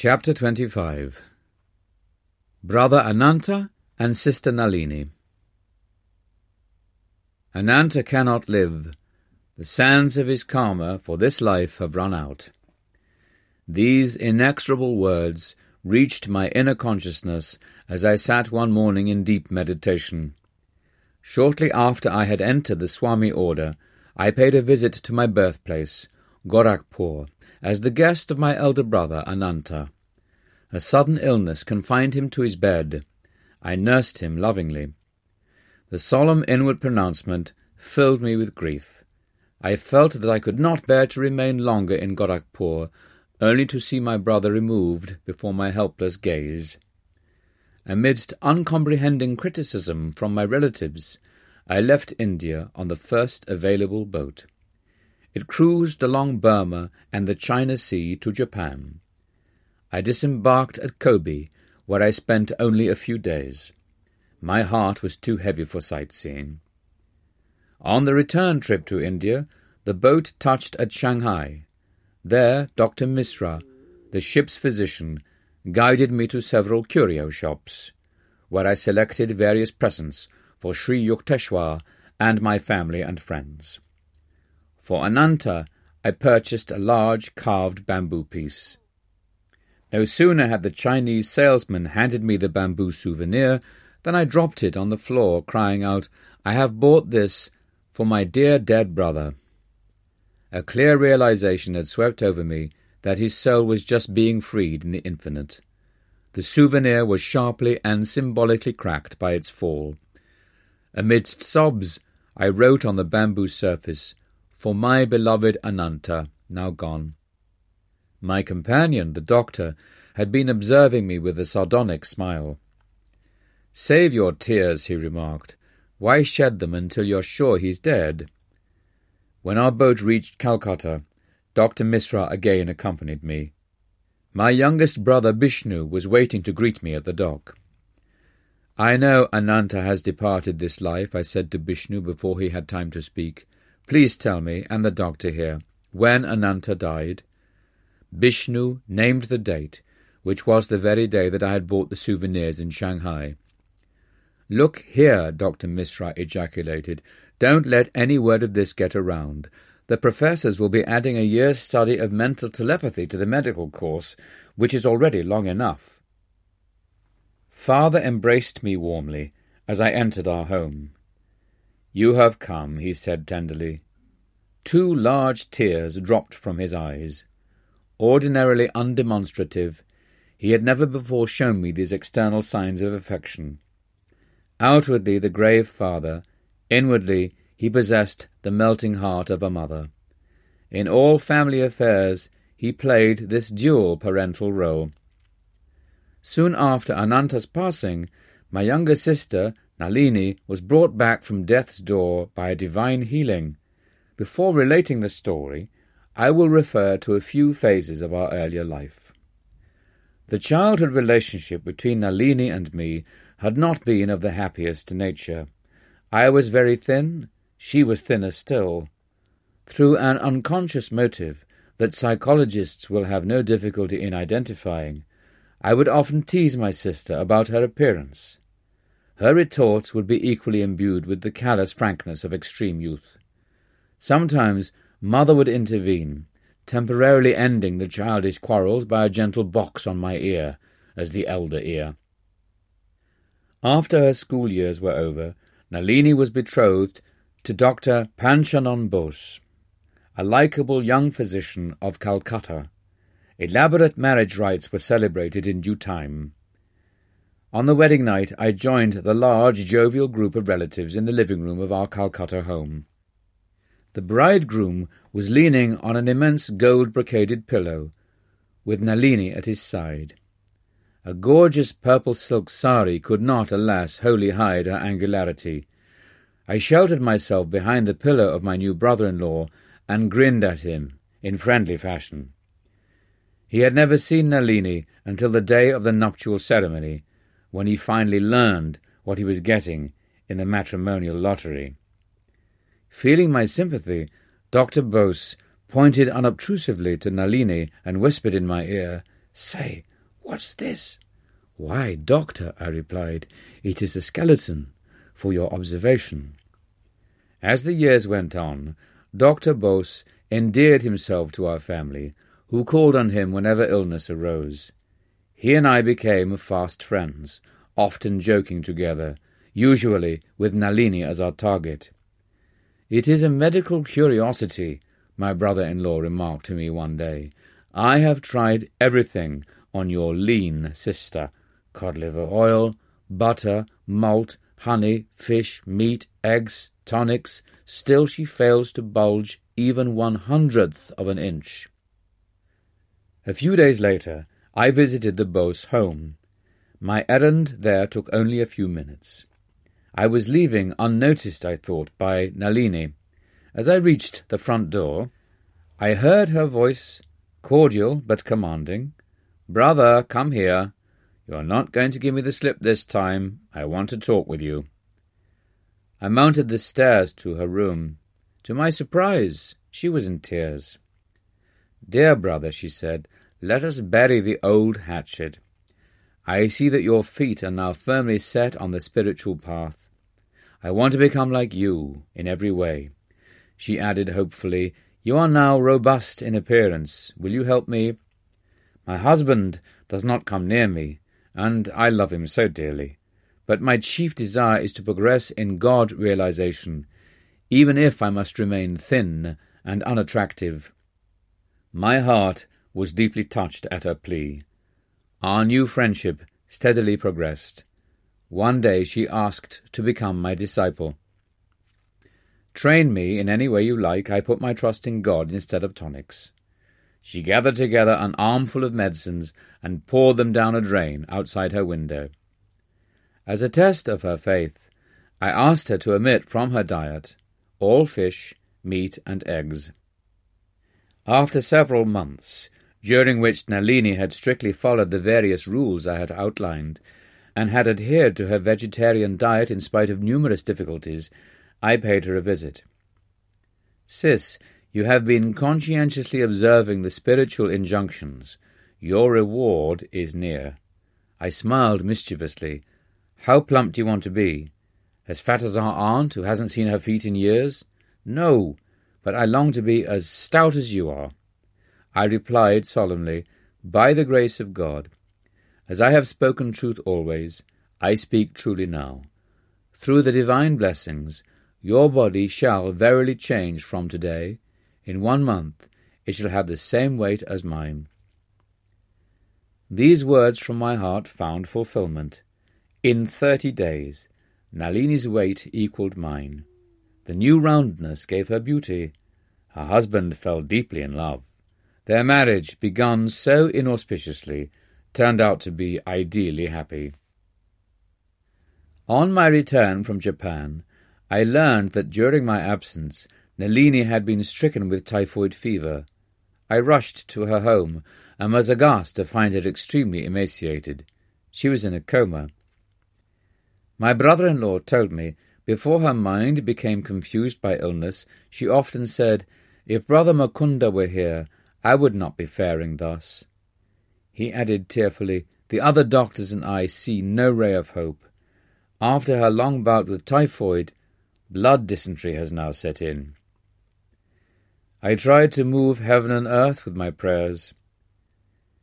Chapter 25 Brother Ananta and Sister Nalini Ananta cannot live. The sands of his karma for this life have run out. These inexorable words reached my inner consciousness as I sat one morning in deep meditation. Shortly after I had entered the Swami order, I paid a visit to my birthplace, Gorakhpur, as the guest of my elder brother Ananta. A sudden illness confined him to his bed. I nursed him lovingly. The solemn inward pronouncement filled me with grief. I felt that I could not bear to remain longer in Gorakhpur, only to see my brother removed before my helpless gaze. Amidst uncomprehending criticism from my relatives, I left India on the first available boat. It cruised along Burma and the China Sea to Japan. I disembarked at Kobe, where I spent only a few days. My heart was too heavy for sightseeing. On the return trip to India, the boat touched at Shanghai. There, Dr. Misra, the ship's physician, guided me to several curio shops, where I selected various presents for Sri Yukteswar and my family and friends. For Ananta, I purchased a large carved bamboo piece. No sooner had the Chinese salesman handed me the bamboo souvenir than I dropped it on the floor, crying out, I have bought this for my dear dead brother. A clear realization had swept over me that his soul was just being freed in the infinite. The souvenir was sharply and symbolically cracked by its fall. Amidst sobs, I wrote on the bamboo surface, for my beloved Ananta, now gone. My companion, the doctor, had been observing me with a sardonic smile. Save your tears, he remarked. Why shed them until you're sure he's dead? When our boat reached Calcutta, Dr. Misra again accompanied me. My youngest brother Bishnu was waiting to greet me at the dock. I know Ananta has departed this life, I said to Bishnu before he had time to speak. Please tell me, and the doctor here, when Ananta died. Bishnu named the date, which was the very day that I had bought the souvenirs in Shanghai. Look here, Dr. Misra ejaculated. Don't let any word of this get around. The professors will be adding a year's study of mental telepathy to the medical course, which is already long enough. Father embraced me warmly as I entered our home. You have come, he said tenderly. Two large tears dropped from his eyes. Ordinarily undemonstrative, he had never before shown me these external signs of affection. Outwardly the grave father, inwardly he possessed the melting heart of a mother. In all family affairs he played this dual parental role. Soon after Ananta's passing, my younger sister, Nalini was brought back from death's door by a divine healing. Before relating the story, I will refer to a few phases of our earlier life. The childhood relationship between Nalini and me had not been of the happiest nature. I was very thin, she was thinner still. Through an unconscious motive that psychologists will have no difficulty in identifying, I would often tease my sister about her appearance. Her retorts would be equally imbued with the callous frankness of extreme youth. Sometimes mother would intervene, temporarily ending the childish quarrels by a gentle box on my ear, as the elder ear. After her school years were over, Nalini was betrothed to Dr. Panchanan Bose, a likable young physician of Calcutta. Elaborate marriage rites were celebrated in due time. On the wedding night, I joined the large, jovial group of relatives in the living room of our Calcutta home. The bridegroom was leaning on an immense gold brocaded pillow, with Nalini at his side. A gorgeous purple silk sari could not, alas, wholly hide her angularity. I sheltered myself behind the pillow of my new brother-in-law and grinned at him in friendly fashion. He had never seen Nalini until the day of the nuptial ceremony, when he finally learned what he was getting in the matrimonial lottery. Feeling my sympathy, Dr. Bose pointed unobtrusively to Nalini and whispered in my ear, Say, what's this? Why, doctor, I replied, it is a skeleton, for your observation. As the years went on, Dr. Bose endeared himself to our family, who called on him whenever illness arose. He and I became fast friends, often joking together, usually with Nalini as our target. It is a medical curiosity, my brother in law remarked to me one day. I have tried everything on your lean sister cod liver oil, butter, malt, honey, fish, meat, eggs, tonics. Still she fails to bulge even one hundredth of an inch. A few days later, I visited the Bose home. My errand there took only a few minutes. I was leaving unnoticed, I thought, by Nalini. As I reached the front door, I heard her voice, cordial but commanding. Brother, come here. You are not going to give me the slip this time. I want to talk with you. I mounted the stairs to her room. To my surprise, she was in tears. Dear brother, she said, let us bury the old hatchet. I see that your feet are now firmly set on the spiritual path. I want to become like you in every way. She added hopefully, You are now robust in appearance. Will you help me? My husband does not come near me, and I love him so dearly. But my chief desire is to progress in God realization, even if I must remain thin and unattractive. My heart was deeply touched at her plea. Our new friendship steadily progressed. One day she asked to become my disciple. Train me in any way you like, I put my trust in God instead of tonics. She gathered together an armful of medicines and poured them down a drain outside her window. As a test of her faith, I asked her to omit from her diet all fish, meat, and eggs. After several months, during which Nalini had strictly followed the various rules I had outlined, and had adhered to her vegetarian diet in spite of numerous difficulties, I paid her a visit. Sis, you have been conscientiously observing the spiritual injunctions. Your reward is near. I smiled mischievously. How plump do you want to be? As fat as our aunt, who hasn't seen her feet in years? No, but I long to be as stout as you are. I replied solemnly, By the grace of God, as I have spoken truth always, I speak truly now. Through the divine blessings, your body shall verily change from today. In one month it shall have the same weight as mine. These words from my heart found fulfillment. In thirty days, Nalini's weight equalled mine. The new roundness gave her beauty. Her husband fell deeply in love. Their marriage, begun so inauspiciously, turned out to be ideally happy. On my return from Japan, I learned that during my absence, Nalini had been stricken with typhoid fever. I rushed to her home and was aghast to find her extremely emaciated. She was in a coma. My brother in law told me before her mind became confused by illness, she often said, If Brother Mukunda were here, I would not be faring thus. He added tearfully, The other doctors and I see no ray of hope. After her long bout with typhoid, blood dysentery has now set in. I tried to move heaven and earth with my prayers.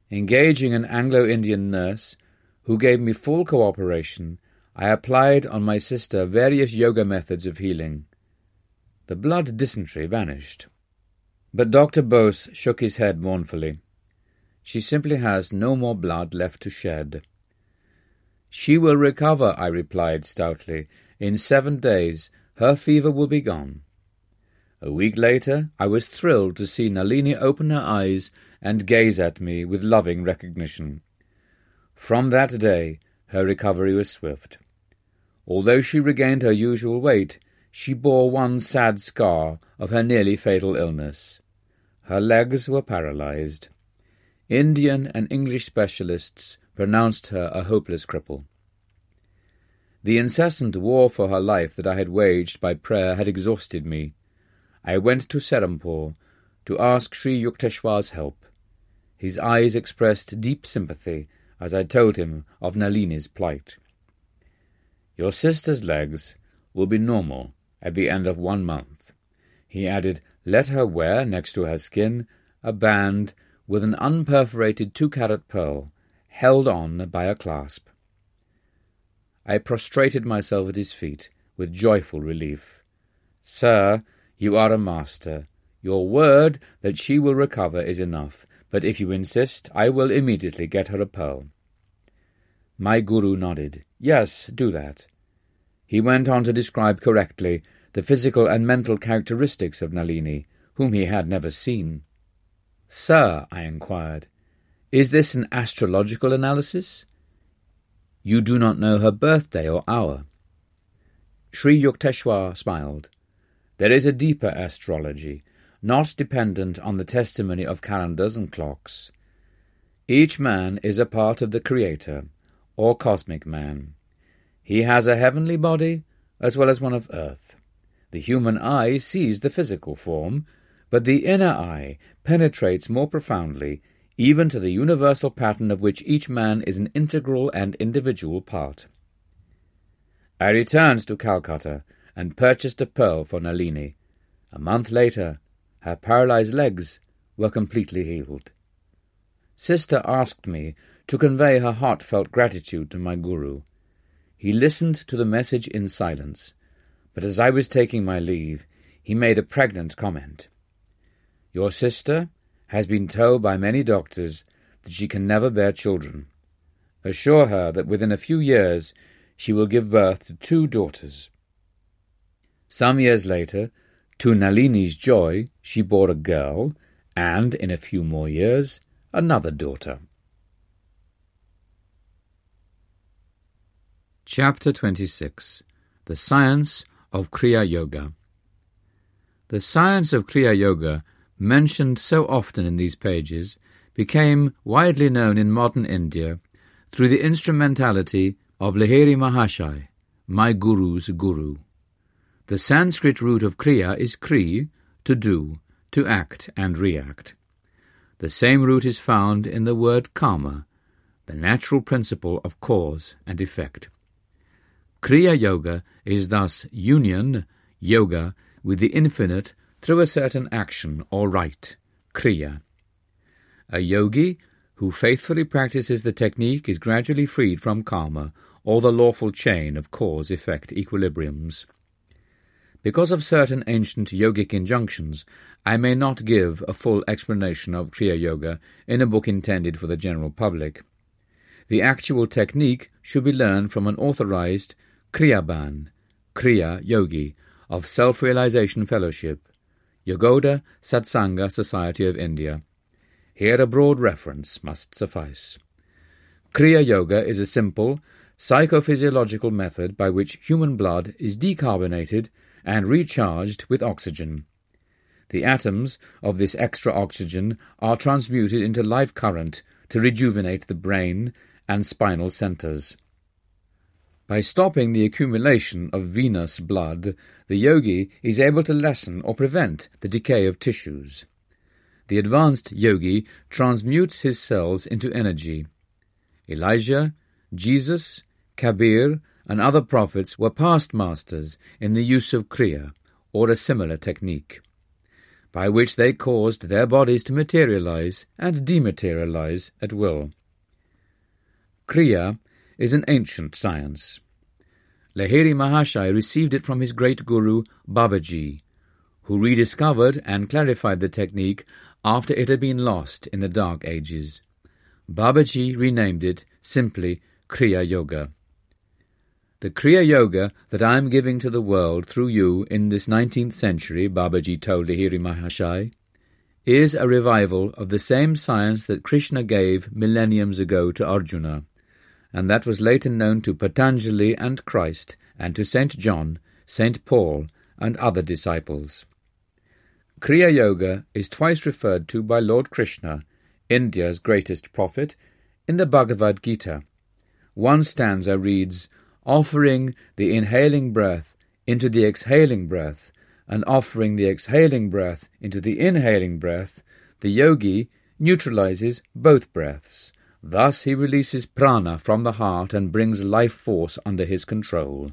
Engaging an Anglo Indian nurse, who gave me full cooperation, I applied on my sister various yoga methods of healing. The blood dysentery vanished. But Dr. Bose shook his head mournfully. She simply has no more blood left to shed. She will recover, I replied stoutly. In seven days her fever will be gone. A week later I was thrilled to see Nalini open her eyes and gaze at me with loving recognition. From that day her recovery was swift. Although she regained her usual weight, she bore one sad scar of her nearly fatal illness. Her legs were paralyzed. Indian and English specialists pronounced her a hopeless cripple. The incessant war for her life that I had waged by prayer had exhausted me. I went to Serampore to ask Sri Yukteswar's help. His eyes expressed deep sympathy as I told him of Nalini's plight. Your sister's legs will be normal at the end of one month. He added, Let her wear, next to her skin, a band with an unperforated two-carat pearl, held on by a clasp. I prostrated myself at his feet with joyful relief. Sir, you are a master. Your word that she will recover is enough, but if you insist, I will immediately get her a pearl. My guru nodded. Yes, do that. He went on to describe correctly the physical and mental characteristics of Nalini, whom he had never seen. Sir, I inquired, is this an astrological analysis? You do not know her birthday or hour. Sri Yukteswar smiled. There is a deeper astrology, not dependent on the testimony of calendars and clocks. Each man is a part of the Creator, or cosmic man. He has a heavenly body as well as one of earth. The human eye sees the physical form, but the inner eye penetrates more profoundly, even to the universal pattern of which each man is an integral and individual part. I returned to Calcutta and purchased a pearl for Nalini. A month later, her paralyzed legs were completely healed. Sister asked me to convey her heartfelt gratitude to my Guru. He listened to the message in silence, but as I was taking my leave, he made a pregnant comment. Your sister has been told by many doctors that she can never bear children. Assure her that within a few years she will give birth to two daughters. Some years later, to Nalini's joy, she bore a girl, and in a few more years, another daughter. Chapter 26 The Science of Kriya Yoga The science of Kriya Yoga, mentioned so often in these pages, became widely known in modern India through the instrumentality of Lahiri Mahashai, my Guru's Guru. The Sanskrit root of Kriya is Kri, to do, to act and react. The same root is found in the word karma, the natural principle of cause and effect. Kriya Yoga is thus union, yoga, with the infinite through a certain action or rite, kriya. A yogi who faithfully practices the technique is gradually freed from karma, or the lawful chain of cause-effect equilibriums. Because of certain ancient yogic injunctions, I may not give a full explanation of Kriya Yoga in a book intended for the general public. The actual technique should be learned from an authorized Kriyaban, Kriya Yogi, of Self Realization Fellowship, Yogoda Satsanga Society of India. Here a broad reference must suffice. Kriya Yoga is a simple, psychophysiological method by which human blood is decarbonated and recharged with oxygen. The atoms of this extra oxygen are transmuted into life current to rejuvenate the brain and spinal centers. By stopping the accumulation of venous blood, the yogi is able to lessen or prevent the decay of tissues. The advanced yogi transmutes his cells into energy. Elijah, Jesus, Kabir, and other prophets were past masters in the use of Kriya, or a similar technique, by which they caused their bodies to materialize and dematerialize at will. Kriya is an ancient science. Lahiri Mahashai received it from his great guru Babaji, who rediscovered and clarified the technique after it had been lost in the Dark Ages. Babaji renamed it simply Kriya Yoga. The Kriya Yoga that I am giving to the world through you in this 19th century, Babaji told Lahiri Mahashai, is a revival of the same science that Krishna gave millenniums ago to Arjuna and that was later known to Patanjali and Christ, and to St. John, St. Paul, and other disciples. Kriya Yoga is twice referred to by Lord Krishna, India's greatest prophet, in the Bhagavad Gita. One stanza reads, Offering the inhaling breath into the exhaling breath, and offering the exhaling breath into the inhaling breath, the yogi neutralizes both breaths. Thus he releases prana from the heart and brings life force under his control.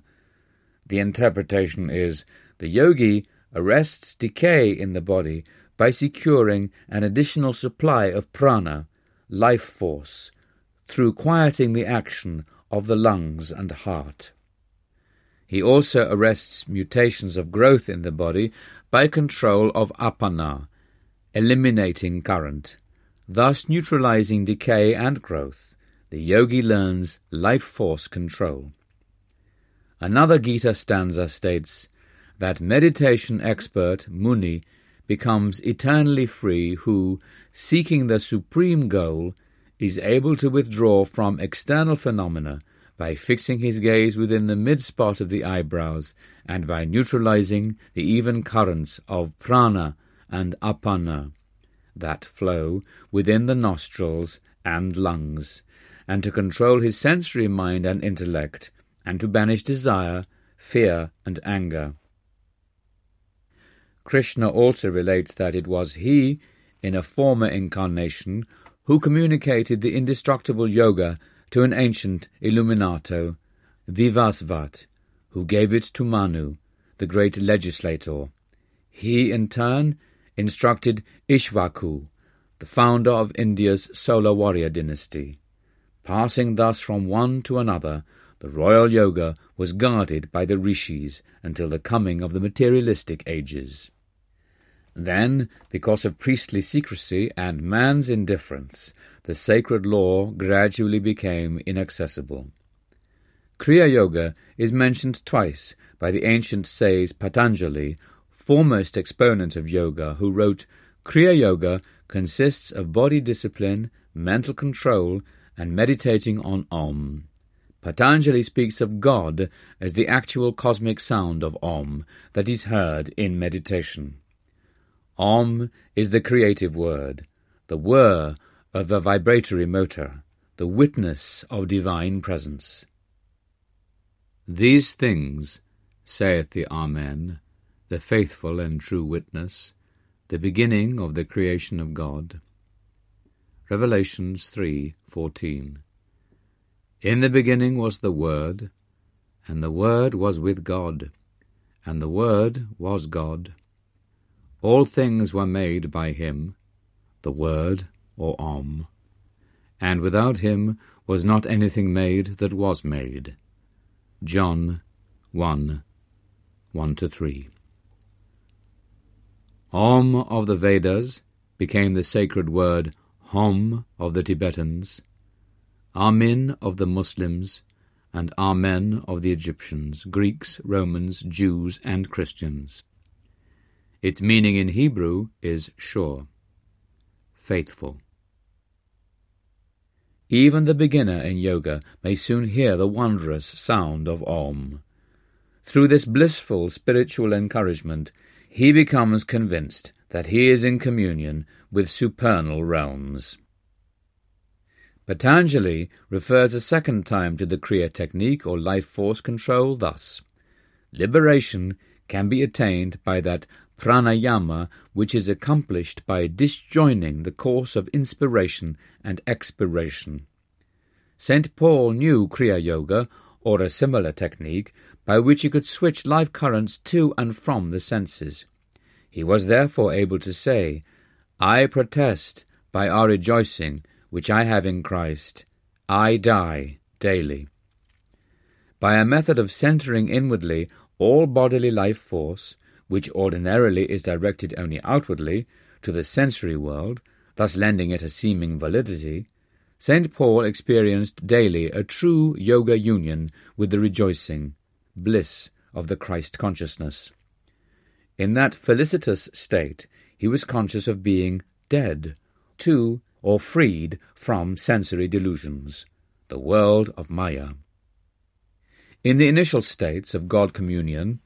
The interpretation is the yogi arrests decay in the body by securing an additional supply of prana, life force, through quieting the action of the lungs and heart. He also arrests mutations of growth in the body by control of apana, eliminating current, thus neutralizing decay and growth. The yogi learns life force control. Another Gita stanza states that meditation expert Muni becomes eternally free who, seeking the supreme goal, is able to withdraw from external phenomena by fixing his gaze within the mid-spot of the eyebrows and by neutralizing the even currents of prana and apana that flow within the nostrils and lungs, and to control his sensory mind and intellect, and to banish desire, fear, and anger. Krishna also relates that it was he, in a former incarnation, who communicated the indestructible yoga to an ancient Illuminato, Vivasvat, who gave it to Manu, the great legislator. He, in turn, instructed Ikshwaku, the founder of India's solar warrior dynasty. Passing thus from one to another, the royal yoga was guarded by the rishis until the coming of the materialistic ages. Then, because of priestly secrecy and man's indifference, the sacred law gradually became inaccessible. Kriya Yoga is mentioned twice by the ancient sage Patanjali, foremost exponent of yoga, who wrote, Kriya Yoga consists of body discipline, mental control, and meditating on Om. Patanjali speaks of God as the actual cosmic sound of Om that is heard in meditation. Om is the creative word, the whir of the vibratory motor, the witness of divine presence. These things, saith the Amen, the faithful and true witness, the beginning of the creation of God. Revelations 3:14. In the beginning was the Word, and the Word was with God, and the Word was God. All things were made by him, the Word, or Om, and without him was not anything made that was made. John 1 1 to 3. Om of the Vedas became the sacred word Hom of the Tibetans, Amin of the Muslims, and Amen of the Egyptians, Greeks, Romans, Jews, and Christians. Its meaning in Hebrew is sure, faithful. Even the beginner in yoga may soon hear the wondrous sound of Om. Through this blissful spiritual encouragement, he becomes convinced that he is in communion with supernal realms. Patanjali refers a second time to the Kriya technique or life force control thus Liberation can be attained by that pranayama which is accomplished by disjoining the course of inspiration and expiration. St. Paul knew Kriya Yoga, or a similar technique, by which he could switch life currents to and from the senses. He was therefore able to say, I protest by our rejoicing which I have in Christ, I die daily. By a method of centering inwardly all bodily life force, which ordinarily is directed only outwardly, to the sensory world, thus lending it a seeming validity, St. Paul experienced daily a true yoga union with the rejoicing, bliss of the Christ consciousness. In that felicitous state, he was conscious of being dead to or freed from sensory delusions, the world of Maya. In the initial states of God communion,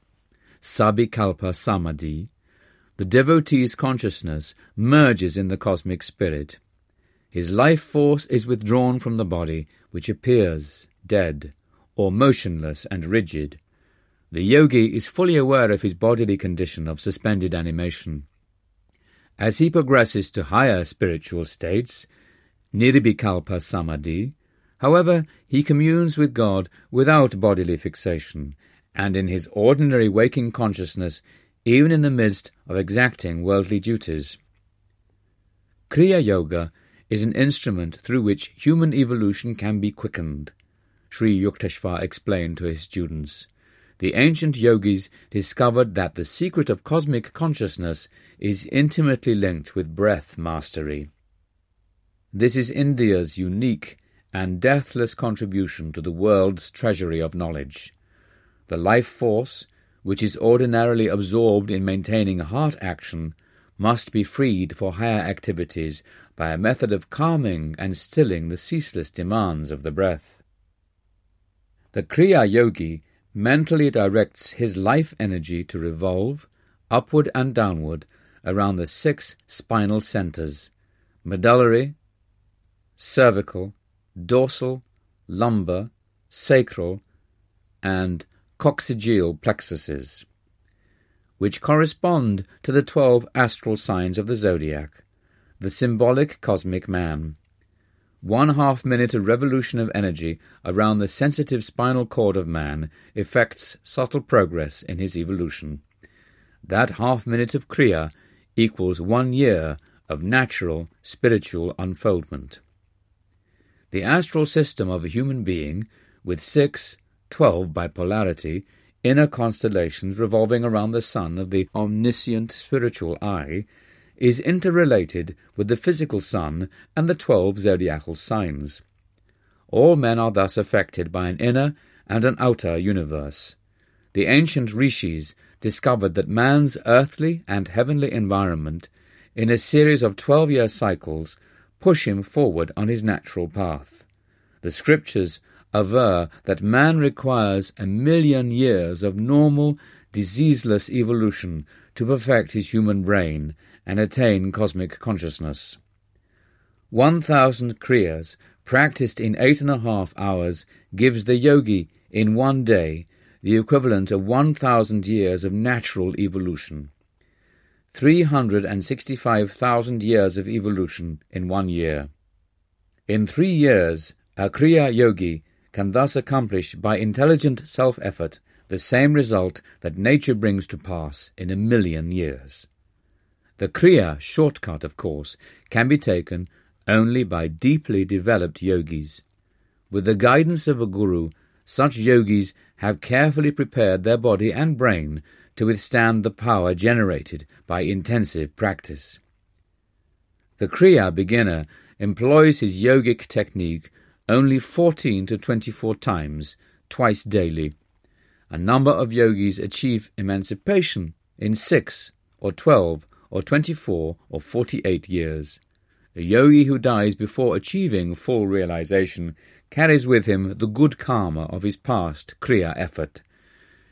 Sabikalpa Samadhi, the devotee's consciousness merges in the cosmic spirit. His life force is withdrawn from the body, which appears dead, or motionless and rigid. The yogi is fully aware of his bodily condition of suspended animation. As he progresses to higher spiritual states, Nirvikalpa Samadhi, however, he communes with God without bodily fixation, and in his ordinary waking consciousness, even in the midst of exacting worldly duties. Kriya Yoga is an instrument through which human evolution can be quickened, Sri Yukteswar explained to his students. The ancient yogis discovered that the secret of cosmic consciousness is intimately linked with breath mastery. This is India's unique and deathless contribution to the world's treasury of knowledge. The life force, which is ordinarily absorbed in maintaining heart action, must be freed for higher activities by a method of calming and stilling the ceaseless demands of the breath. The Kriya Yogi mentally directs his life energy to revolve, upward and downward, around the six spinal centers medullary, cervical, dorsal, lumbar, sacral, and coccygeal plexuses, which correspond to the twelve astral signs of the zodiac, the symbolic cosmic man. One half minute of revolution of energy around the sensitive spinal cord of man effects subtle progress in his evolution. That half minute of Kriya equals one year of natural spiritual unfoldment. The astral system of a human being, with six, twelve by polarity, inner constellations revolving around the sun of the omniscient spiritual eye, is interrelated with the physical sun and the twelve zodiacal signs. All men are thus affected by an inner and an outer universe. The ancient rishis discovered that man's earthly and heavenly environment, in a series of twelve year cycles, push him forward on his natural path. The scriptures aver that man requires a million years of normal, diseaseless evolution to perfect his human brain and attain cosmic consciousness. One thousand kriyas, practiced in eight and a half hours, gives the yogi, in one day, the equivalent of one thousand years of natural evolution. Three hundred and sixty-five thousand years of evolution in one year. In three years, a kriya yogi can thus accomplish by intelligent self-effort the same result that nature brings to pass in a million years. The Kriya shortcut, of course, can be taken only by deeply developed yogis. With the guidance of a guru, such yogis have carefully prepared their body and brain to withstand the power generated by intensive practice. The Kriya beginner employs his yogic technique only 14 to 24 times, twice daily. A number of yogis achieve emancipation in 6 or 12 or 24 or 48 years. A yogi who dies before achieving full realization carries with him the good karma of his past Kriya effort.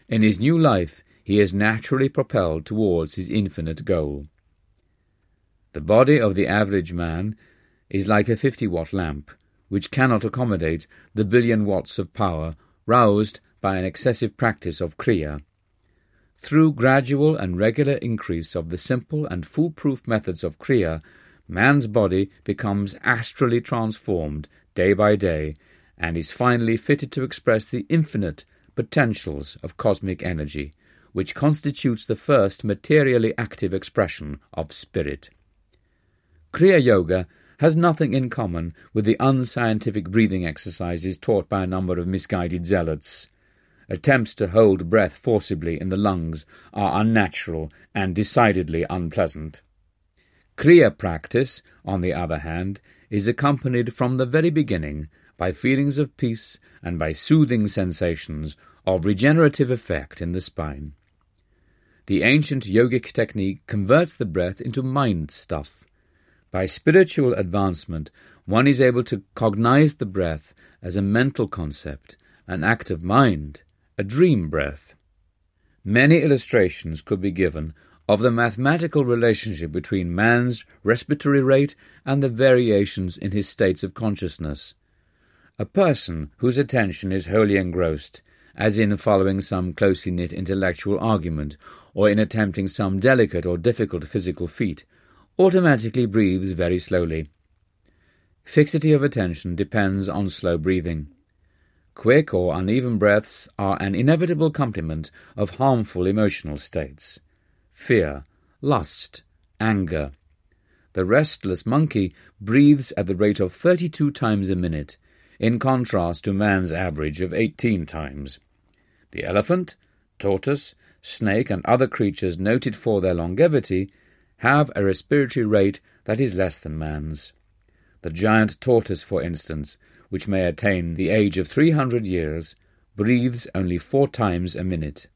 In his new life, he is naturally propelled towards his infinite goal. The body of the average man is like a 50 watt lamp, which cannot accommodate the billion watts of power roused by an excessive practice of Kriya. Through gradual and regular increase of the simple and foolproof methods of Kriya, man's body becomes astrally transformed day by day and is finally fitted to express the infinite potentials of cosmic energy, which constitutes the first materially active expression of spirit. Kriya Yoga has nothing in common with the unscientific breathing exercises taught by a number of misguided zealots. Attempts to hold breath forcibly in the lungs are unnatural and decidedly unpleasant. Kriya practice, on the other hand, is accompanied from the very beginning by feelings of peace and by soothing sensations of regenerative effect in the spine. The ancient yogic technique converts the breath into mind stuff. By spiritual advancement, one is able to cognize the breath as a mental concept, an act of mind, a dream breath. Many illustrations could be given of the mathematical relationship between man's respiratory rate and the variations in his states of consciousness. A person whose attention is wholly engrossed, as in following some closely knit intellectual argument, or in attempting some delicate or difficult physical feat, automatically breathes very slowly. Fixity of attention depends on slow breathing. Quick or uneven breaths are an inevitable complement of harmful emotional states fear, lust, anger. The restless monkey breathes at the rate of 32 times a minute, in contrast to man's average of 18 times. The elephant, tortoise, snake, and other creatures noted for their longevity have a respiratory rate that is less than man's. The giant tortoise, for instance, which may attain the age of 300 years, breathes only four times a minute.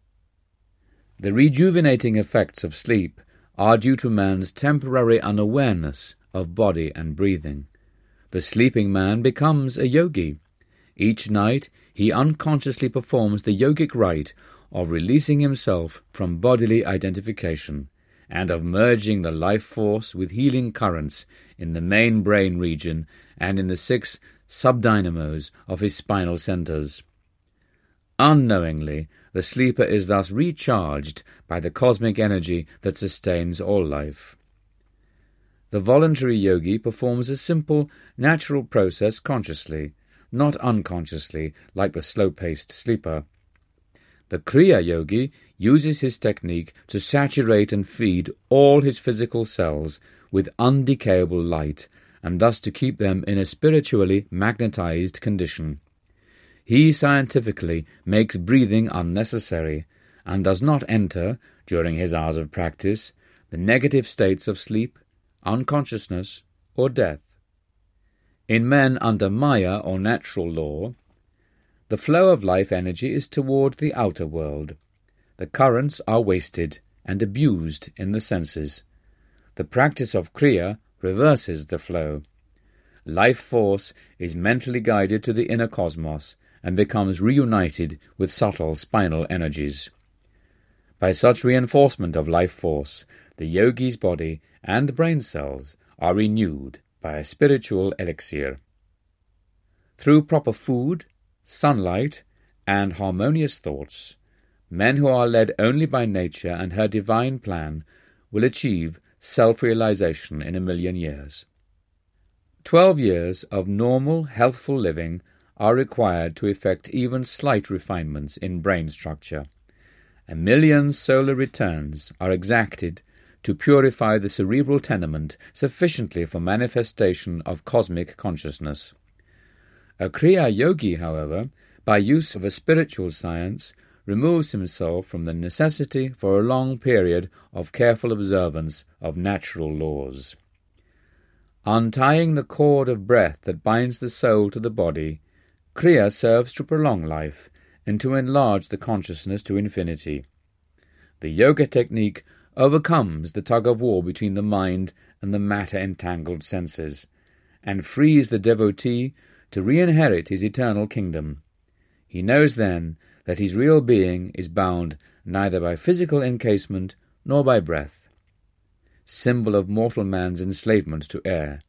The rejuvenating effects of sleep are due to man's temporary unawareness of body and breathing. The sleeping man becomes a yogi. Each night he unconsciously performs the yogic rite of releasing himself from bodily identification and of merging the life force with healing currents in the main brain region and in the six subdynamos of his spinal centers. Unknowingly, the sleeper is thus recharged by the cosmic energy that sustains all life. The voluntary yogi performs a simple, natural process consciously, not unconsciously like the slow paced sleeper. The Kriya yogi uses his technique to saturate and feed all his physical cells with undecayable light, and thus to keep them in a spiritually magnetized condition. He scientifically makes breathing unnecessary, and does not enter, during his hours of practice, the negative states of sleep, unconsciousness, or death. In men under Maya or natural law, the flow of life energy is toward the outer world. The currents are wasted and abused in the senses. The practice of Kriya reverses the flow. Life force is mentally guided to the inner cosmos and becomes reunited with subtle spinal energies. By such reinforcement of life force, the yogi's body and brain cells are renewed by a spiritual elixir. Through proper food, sunlight, and harmonious thoughts, men who are led only by nature and her divine plan will achieve self realization in a million years. Twelve years of normal, healthful living are required to effect even slight refinements in brain structure. A million solar returns are exacted to purify the cerebral tenement sufficiently for manifestation of cosmic consciousness. A Kriya Yogi, however, by use of a spiritual science, removes himself from the necessity for a long period of careful observance of natural laws. Untying the cord of breath that binds the soul to the body, Kriya serves to prolong life and to enlarge the consciousness to infinity. The yoga technique overcomes the tug of war between the mind and the matter entangled senses, and frees the devotee to re inherit his eternal kingdom. He knows then that his real being is bound neither by physical encasement nor by breath. Symbol of mortal man's enslavement to air,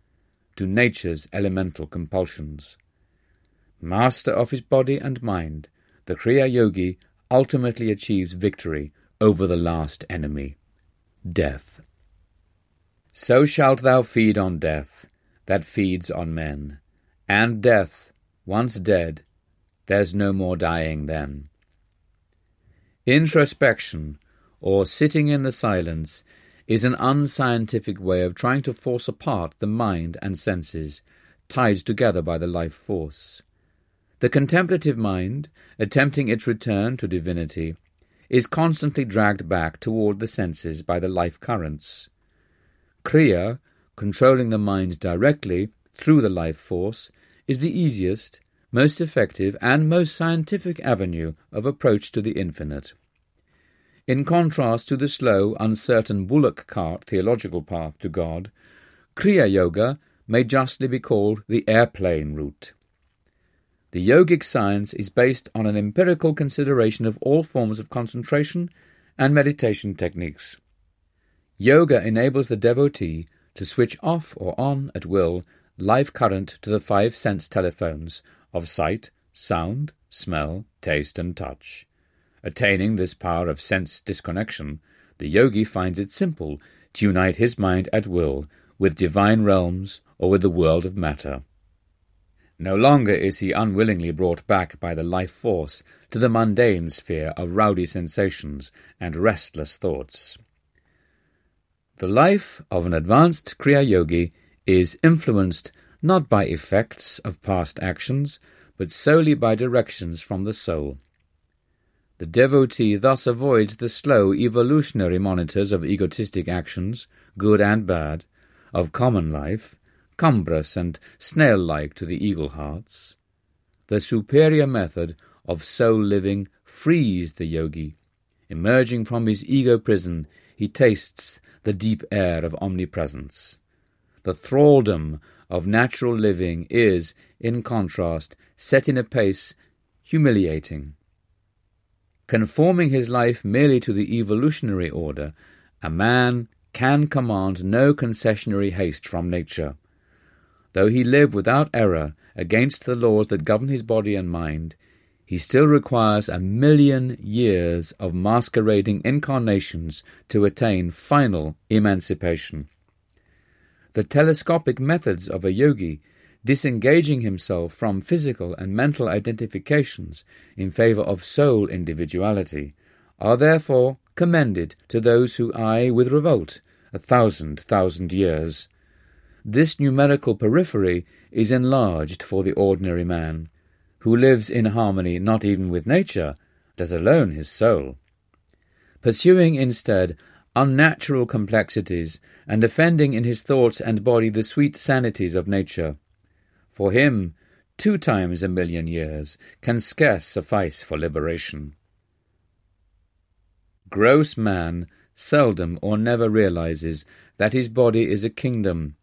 to nature's elemental compulsions. Master of his body and mind, the Kriya Yogi ultimately achieves victory over the last enemy, death. So shalt thou feed on death, that feeds on men, and death, once dead, there's no more dying then. Introspection, or sitting in the silence, is an unscientific way of trying to force apart the mind and senses, tied together by the life force. The contemplative mind, attempting its return to divinity, is constantly dragged back toward the senses by the life currents. Kriya, controlling the mind directly through the life force, is the easiest, most effective, and most scientific avenue of approach to the infinite. In contrast to the slow, uncertain bullock cart theological path to God, Kriya Yoga may justly be called the airplane route. The yogic science is based on an empirical consideration of all forms of concentration and meditation techniques. Yoga enables the devotee to switch off or on at will life current to the five sense telephones of sight, sound, smell, taste, and touch. Attaining this power of sense disconnection, the yogi finds it simple to unite his mind at will with divine realms or with the world of matter. No longer is he unwillingly brought back by the life force to the mundane sphere of rowdy sensations and restless thoughts. The life of an advanced Kriya Yogi is influenced not by effects of past actions, but solely by directions from the soul. The devotee thus avoids the slow evolutionary monitors of egotistic actions, good and bad, of common life, cumbrous and snail-like to the eagle hearts. The superior method of soul living frees the yogi. Emerging from his ego prison, he tastes the deep air of omnipresence. The thraldom of natural living is, in contrast, set in a pace humiliating. Conforming his life merely to the evolutionary order, a man can command no concessionary haste from nature. Though he live without error against the laws that govern his body and mind, he still requires a million years of masquerading incarnations to attain final emancipation. The telescopic methods of a yogi, disengaging himself from physical and mental identifications in favor of soul individuality, are therefore commended to those who eye with revolt a thousand thousand years. This numerical periphery is enlarged for the ordinary man, who lives in harmony not even with nature, let alone his soul. Pursuing instead unnatural complexities and offending in his thoughts and body the sweet sanities of nature. For him, two times a million years can scarce suffice for liberation. Gross man seldom or never realizes that his body is a kingdom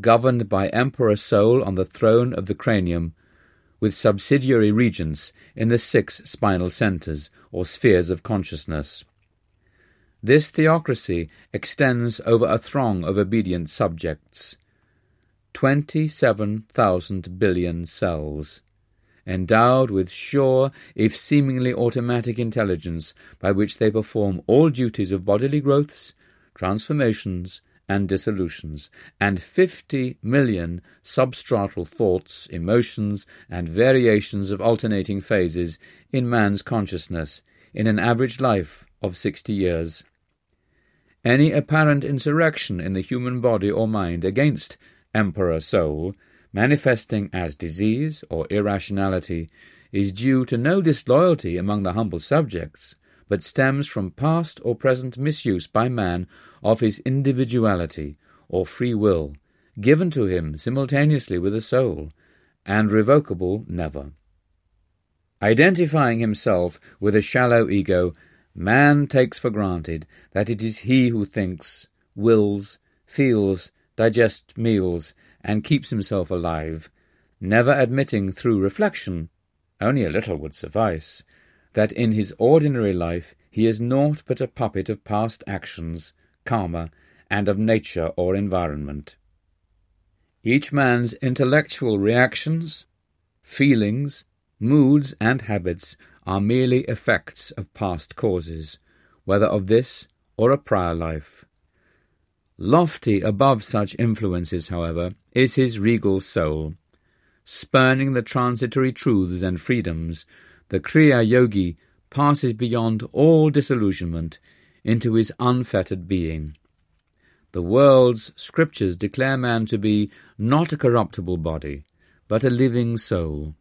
governed by Emperor Soul on the throne of the cranium, with subsidiary regents in the six spinal centers, or spheres of consciousness. This theocracy extends over a throng of obedient subjects. Twenty-seven thousand billion cells, endowed with sure, if seemingly automatic intelligence by which they perform all duties of bodily growths, transformations, and dissolutions, and 50 million substratal thoughts, emotions, and variations of alternating phases in man's consciousness in an average life of 60 years. Any apparent insurrection in the human body or mind against Emperor Soul, manifesting as disease or irrationality, is due to no disloyalty among the humble subjects, but stems from past or present misuse by man of his individuality or free will, given to him simultaneously with the soul, and revocable never. Identifying himself with a shallow ego, man takes for granted that it is he who thinks, wills, feels, digests meals, and keeps himself alive, never admitting through reflection, only a little would suffice, that in his ordinary life he is naught but a puppet of past actions, karma, and of nature or environment. Each man's intellectual reactions, feelings, moods, and habits are merely effects of past causes, whether of this or a prior life. Lofty above such influences, however, is his regal soul. Spurning the transitory truths and freedoms the Kriya Yogi passes beyond all disillusionment into his unfettered being. The world's scriptures declare man to be not a corruptible body, but a living soul.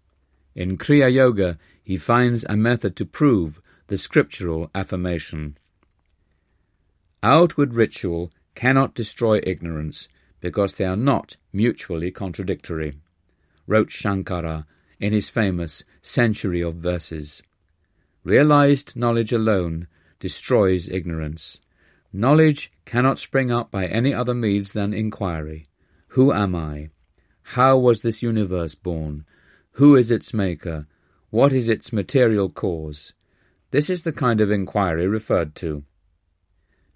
In Kriya Yoga, he finds a method to prove the scriptural affirmation. Outward ritual cannot destroy ignorance because they are not mutually contradictory, wrote Shankara in his famous Century of Verses. Realized knowledge alone destroys ignorance. Knowledge cannot spring up by any other means than inquiry. Who am I? How was this universe born? Who is its maker? What is its material cause? This is the kind of inquiry referred to.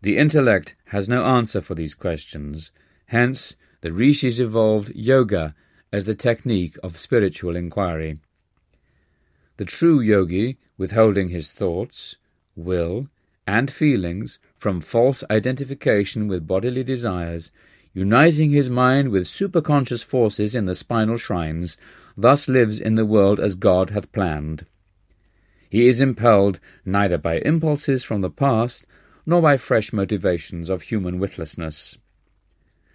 The intellect has no answer for these questions, hence the rishis evolved yoga as the technique of spiritual inquiry. The true yogi, withholding his thoughts, will, and feelings from false identification with bodily desires, uniting his mind with superconscious forces in the spinal shrines, thus lives in the world as God hath planned. He is impelled neither by impulses from the past nor by fresh motivations of human witlessness.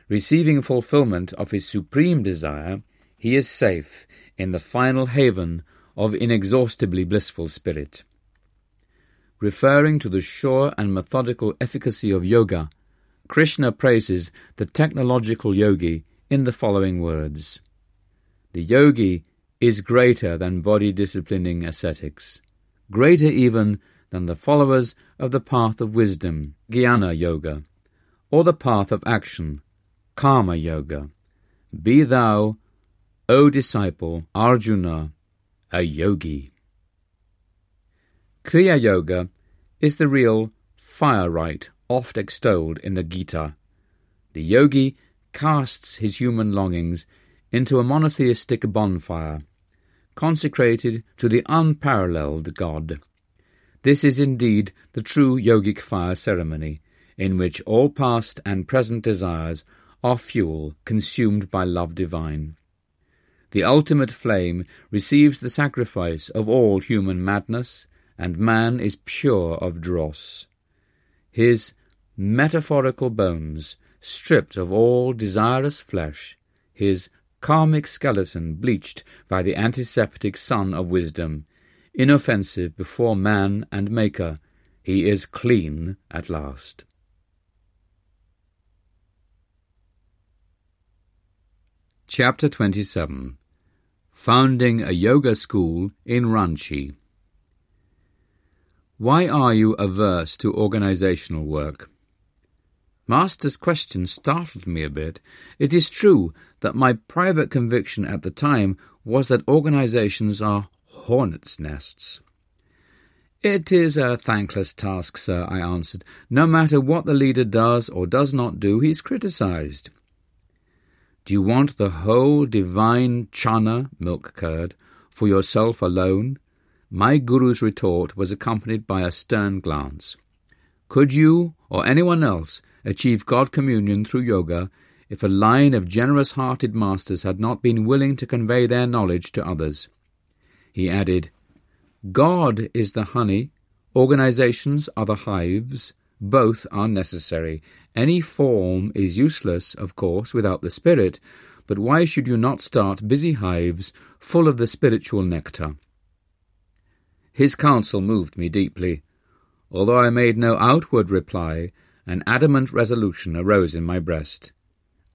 Receiving fulfillment of his supreme desire, he is safe in the final haven of inexhaustibly blissful spirit. Referring to the sure and methodical efficacy of yoga, Krishna praises the technological yogi in the following words The yogi is greater than body disciplining ascetics, greater even than the followers of the path of wisdom, Jnana Yoga, or the path of action, Karma Yoga. Be thou, O disciple Arjuna, a yogi. Kriya Yoga is the real fire rite oft extolled in the Gita. The yogi casts his human longings into a monotheistic bonfire, consecrated to the unparalleled God. This is indeed the true yogic fire ceremony, in which all past and present desires are fuel consumed by love divine. The ultimate flame receives the sacrifice of all human madness, and man is pure of dross. His metaphorical bones, stripped of all desirous flesh, his karmic skeleton bleached by the antiseptic sun of wisdom, inoffensive before man and maker, he is clean at last. Chapter 27 Founding a Yoga School in Ranchi. Why are you averse to organizational work? Master's question startled me a bit. It is true that my private conviction at the time was that organizations are hornets' nests. It is a thankless task, sir, I answered. No matter what the leader does or does not do, he is criticized. Do you want the whole divine chana, milk curd, for yourself alone? My guru's retort was accompanied by a stern glance. Could you, or anyone else, achieve God communion through yoga if a line of generous hearted masters had not been willing to convey their knowledge to others? He added, God is the honey, organizations are the hives, both are necessary. Any form is useless, of course, without the spirit, but why should you not start busy hives full of the spiritual nectar? His counsel moved me deeply. Although I made no outward reply, an adamant resolution arose in my breast.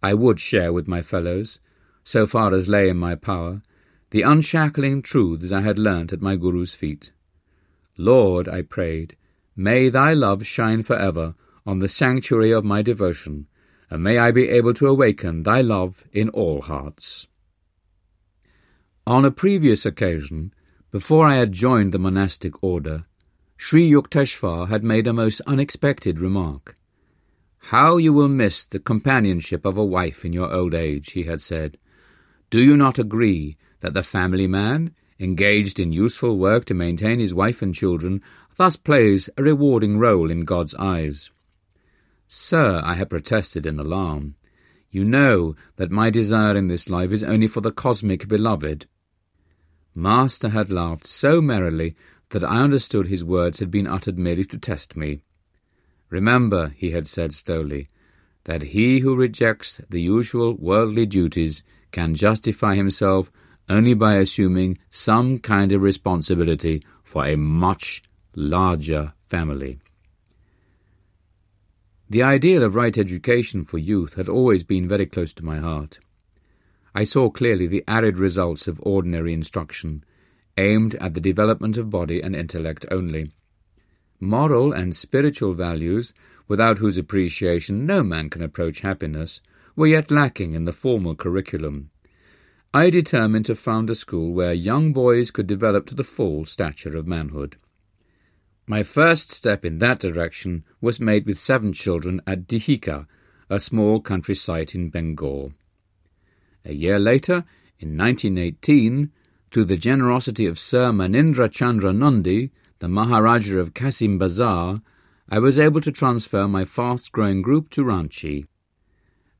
I would share with my fellows, so far as lay in my power, the unshackling truths I had learnt at my Guru's feet. Lord, I prayed, May thy love shine for ever on the sanctuary of my devotion, and may I be able to awaken thy love in all hearts. On a previous occasion, before I had joined the monastic order, Sri Yukteswar had made a most unexpected remark. How you will miss the companionship of a wife in your old age, he had said. Do you not agree that the family man, engaged in useful work to maintain his wife and children, thus plays a rewarding role in God's eyes. Sir, I had protested in alarm, you know that my desire in this life is only for the cosmic beloved. Master had laughed so merrily that I understood his words had been uttered merely to test me. Remember, he had said slowly, that he who rejects the usual worldly duties can justify himself only by assuming some kind of responsibility for a much larger family. The ideal of right education for youth had always been very close to my heart. I saw clearly the arid results of ordinary instruction, aimed at the development of body and intellect only. Moral and spiritual values, without whose appreciation no man can approach happiness, were yet lacking in the formal curriculum. I determined to found a school where young boys could develop to the full stature of manhood. My first step in that direction was made with seven children at Dihika, a small country site in Bengal. A year later, in 1918, through the generosity of Sir Manindra Chandra Nandi, the Maharaja of Kasim Bazar, I was able to transfer my fast-growing group to Ranchi.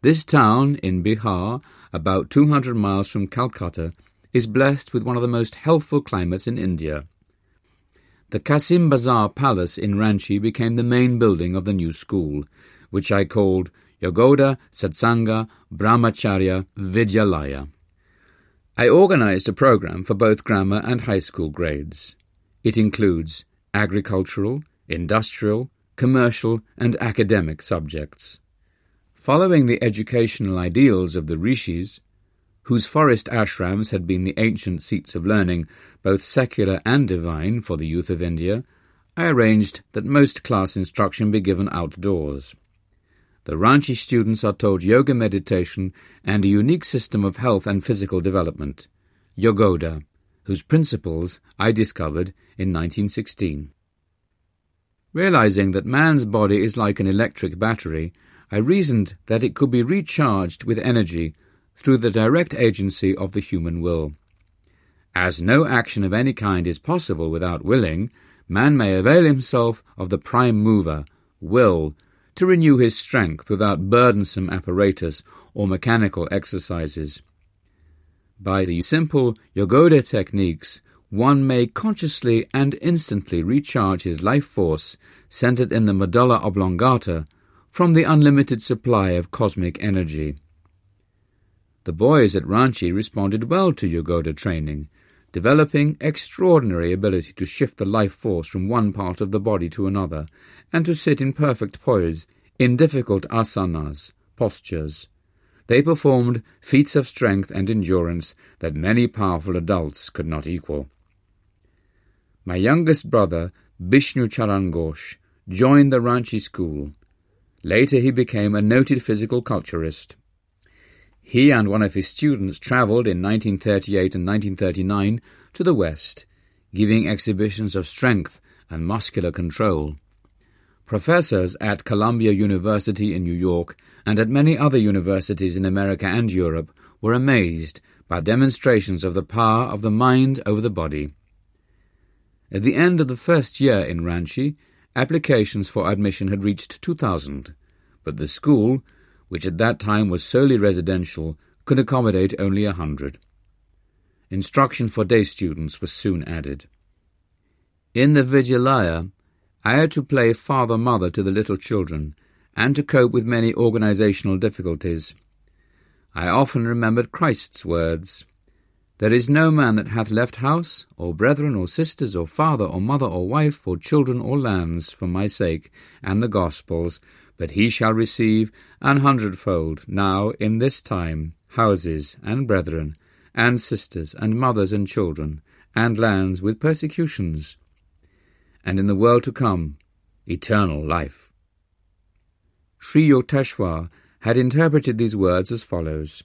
This town in Bihar, about 200 miles from Calcutta, is blessed with one of the most healthful climates in India. The Kasim Bazar Palace in Ranchi became the main building of the new school, which I called Yogoda Satsanga Brahmacharya Vidyalaya. I organized a program for both grammar and high school grades. It includes agricultural, industrial, commercial, and academic subjects. Following the educational ideals of the rishis, whose forest ashrams had been the ancient seats of learning, both secular and divine, for the youth of India, I arranged that most class instruction be given outdoors. The Ranchi students are taught yoga meditation and a unique system of health and physical development, Yogoda, whose principles I discovered in 1916. Realizing that man's body is like an electric battery, I reasoned that it could be recharged with energy through the direct agency of the human will. As no action of any kind is possible without willing, man may avail himself of the prime mover, will, to renew his strength without burdensome apparatus or mechanical exercises. By the simple Yogoda techniques, one may consciously and instantly recharge his life force, centered in the medulla oblongata, from the unlimited supply of cosmic energy. The boys at Ranchi responded well to Yogoda training, developing extraordinary ability to shift the life force from one part of the body to another, and to sit in perfect poise in difficult asanas, postures. They performed feats of strength and endurance that many powerful adults could not equal. My youngest brother, Bishnu Charan Ghosh, joined the Ranchi school. Later he became a noted physical culturist. He and one of his students travelled in 1938 and 1939 to the West, giving exhibitions of strength and muscular control. Professors at Columbia University in New York and at many other universities in America and Europe were amazed by demonstrations of the power of the mind over the body. At the end of the first year in Ranchi, applications for admission had reached 2,000, but the school, which at that time was solely residential, could accommodate only a hundred. Instruction for day students was soon added. In the Vidyalaya, I had to play father-mother to the little children, and to cope with many organizational difficulties. I often remembered Christ's words, There is no man that hath left house, or brethren, or sisters, or father, or mother, or wife, or children, or lands, for my sake, and the gospel's, but he shall receive an hundredfold now in this time houses and brethren, and sisters, and mothers, and children, and lands with persecutions, and in the world to come, eternal life. Sri Yukteswar had interpreted these words as follows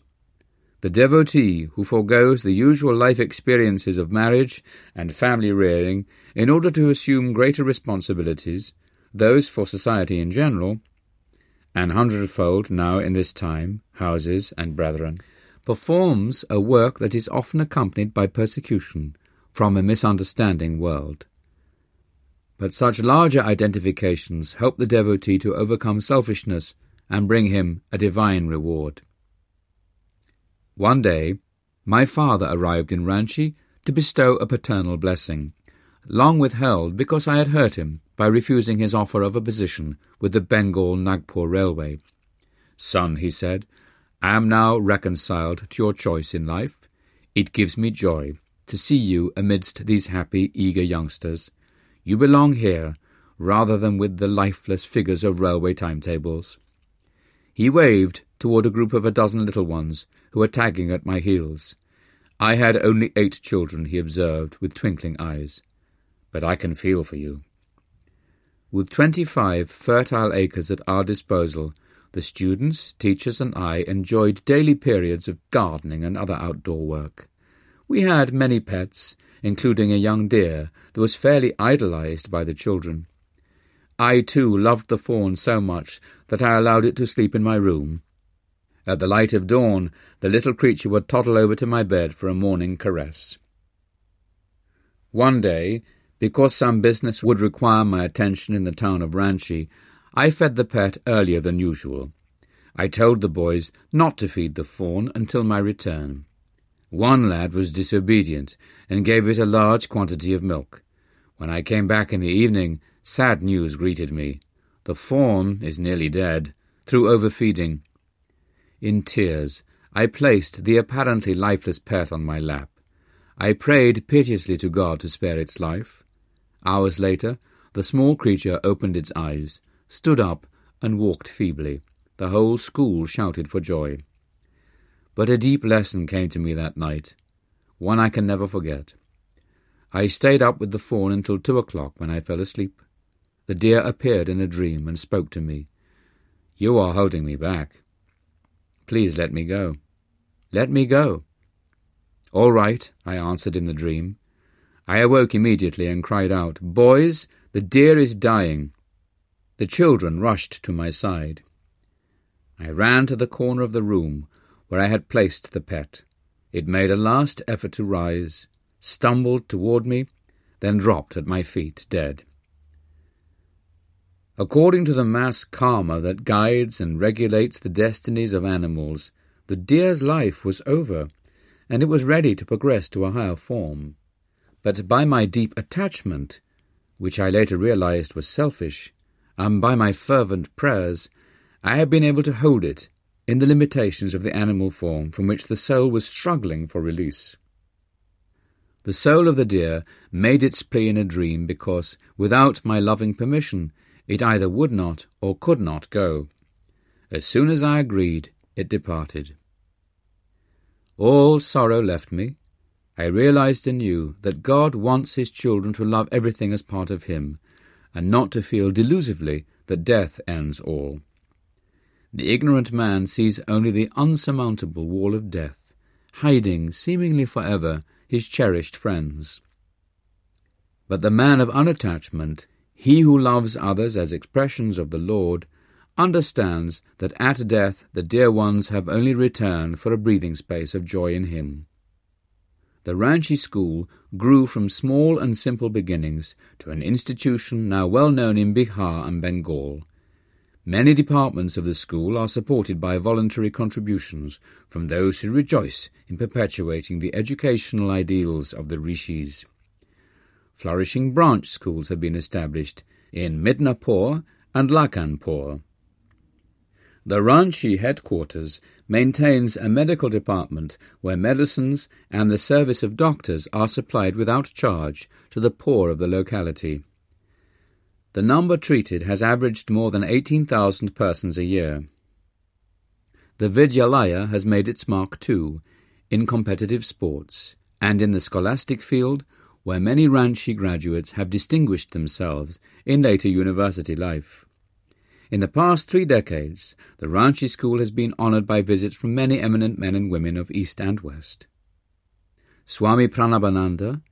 The devotee who foregoes the usual life experiences of marriage and family rearing in order to assume greater responsibilities, those for society in general, an hundredfold now in this time, houses and brethren, performs a work that is often accompanied by persecution from a misunderstanding world. But such larger identifications help the devotee to overcome selfishness and bring him a divine reward. One day, my father arrived in Ranchi to bestow a paternal blessing, long withheld because I had hurt him by refusing his offer of a position with the Bengal Nagpur Railway. Son, he said, I am now reconciled to your choice in life. It gives me joy to see you amidst these happy, eager youngsters. You belong here, rather than with the lifeless figures of railway timetables. He waved toward a group of a dozen little ones who were tagging at my heels. I had only eight children, he observed, with twinkling eyes. But I can feel for you. With twenty-five fertile acres at our disposal, the students, teachers, and I enjoyed daily periods of gardening and other outdoor work. We had many pets, including a young deer that was fairly idolized by the children. I, too, loved the fawn so much that I allowed it to sleep in my room. At the light of dawn, the little creature would toddle over to my bed for a morning caress. One day, Because some business would require my attention in the town of Ranchi, I fed the pet earlier than usual. I told the boys not to feed the fawn until my return. One lad was disobedient and gave it a large quantity of milk. When I came back in the evening, sad news greeted me. The fawn is nearly dead, through overfeeding. In tears, I placed the apparently lifeless pet on my lap. I prayed piteously to God to spare its life. Hours later, the small creature opened its eyes, stood up, and walked feebly. The whole school shouted for joy. But a deep lesson came to me that night, one I can never forget. I stayed up with the fawn until two o'clock when I fell asleep. The deer appeared in a dream and spoke to me. You are holding me back. Please let me go. Let me go. All right, I answered in the dream. I awoke immediately and cried out, Boys, the deer is dying. The children rushed to my side. I ran to the corner of the room where I had placed the pet. It made a last effort to rise, stumbled toward me, then dropped at my feet, dead. According to the mass karma that guides and regulates the destinies of animals, the deer's life was over, and it was ready to progress to a higher form. But by my deep attachment, which I later realized was selfish, and by my fervent prayers, I had been able to hold it in the limitations of the animal form from which the soul was struggling for release. The soul of the deer made its plea in a dream because, without my loving permission, it either would not or could not go. As soon as I agreed, it departed. All sorrow left me. I realized anew that God wants His children to love everything as part of Him, and not to feel delusively that death ends all. The ignorant man sees only the unsurmountable wall of death, hiding, seemingly forever, his cherished friends. But the man of unattachment, he who loves others as expressions of the Lord, understands that at death the dear ones have only returned for a breathing space of joy in him. The Ranchi school grew from small and simple beginnings to an institution now well known in Bihar and Bengal. Many departments of the school are supported by voluntary contributions from those who rejoice in perpetuating the educational ideals of the rishis. Flourishing branch schools have been established in Midnapur and Lakhanpur. The Ranchi headquarters maintains a medical department where medicines and the service of doctors are supplied without charge to the poor of the locality. The number treated has averaged more than 18,000 persons a year. The Vidyalaya has made its mark too in competitive sports and in the scholastic field where many Ranchi graduates have distinguished themselves in later university life. In the past three decades, the Ranchi School has been honoured by visits from many eminent men and women of East and West. Swami Pranabananda,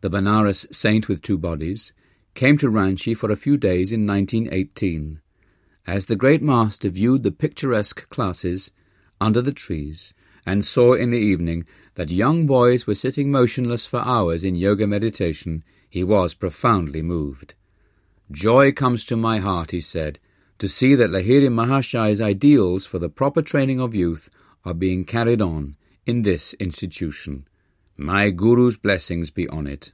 the Benares saint with two bodies, came to Ranchi for a few days in 1918. As the great master viewed the picturesque classes under the trees and saw in the evening that young boys were sitting motionless for hours in yoga meditation, he was profoundly moved. Joy comes to my heart, he said, to see that Lahiri Mahasaya's ideals for the proper training of youth are being carried on in this institution. My Guru's blessings be on it.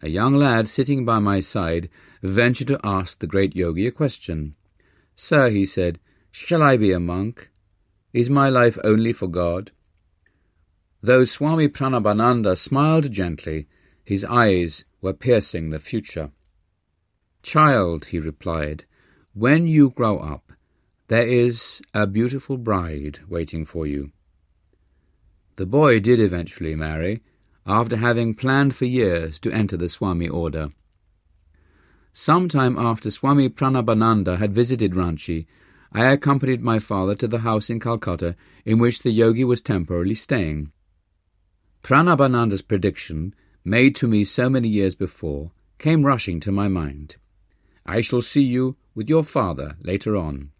A young lad sitting by my side ventured to ask the great yogi a question. Sir, he said, shall I be a monk? Is my life only for God? Though Swami Pranabananda smiled gently, his eyes were piercing the future. Child, he replied, when you grow up, there is a beautiful bride waiting for you. The boy did eventually marry, after having planned for years to enter the Swami order. Some time after Swami Pranabananda had visited Ranchi, I accompanied my father to the house in Calcutta in which the yogi was temporarily staying. Pranabananda's prediction, made to me so many years before, came rushing to my mind. I shall see you with your father later on.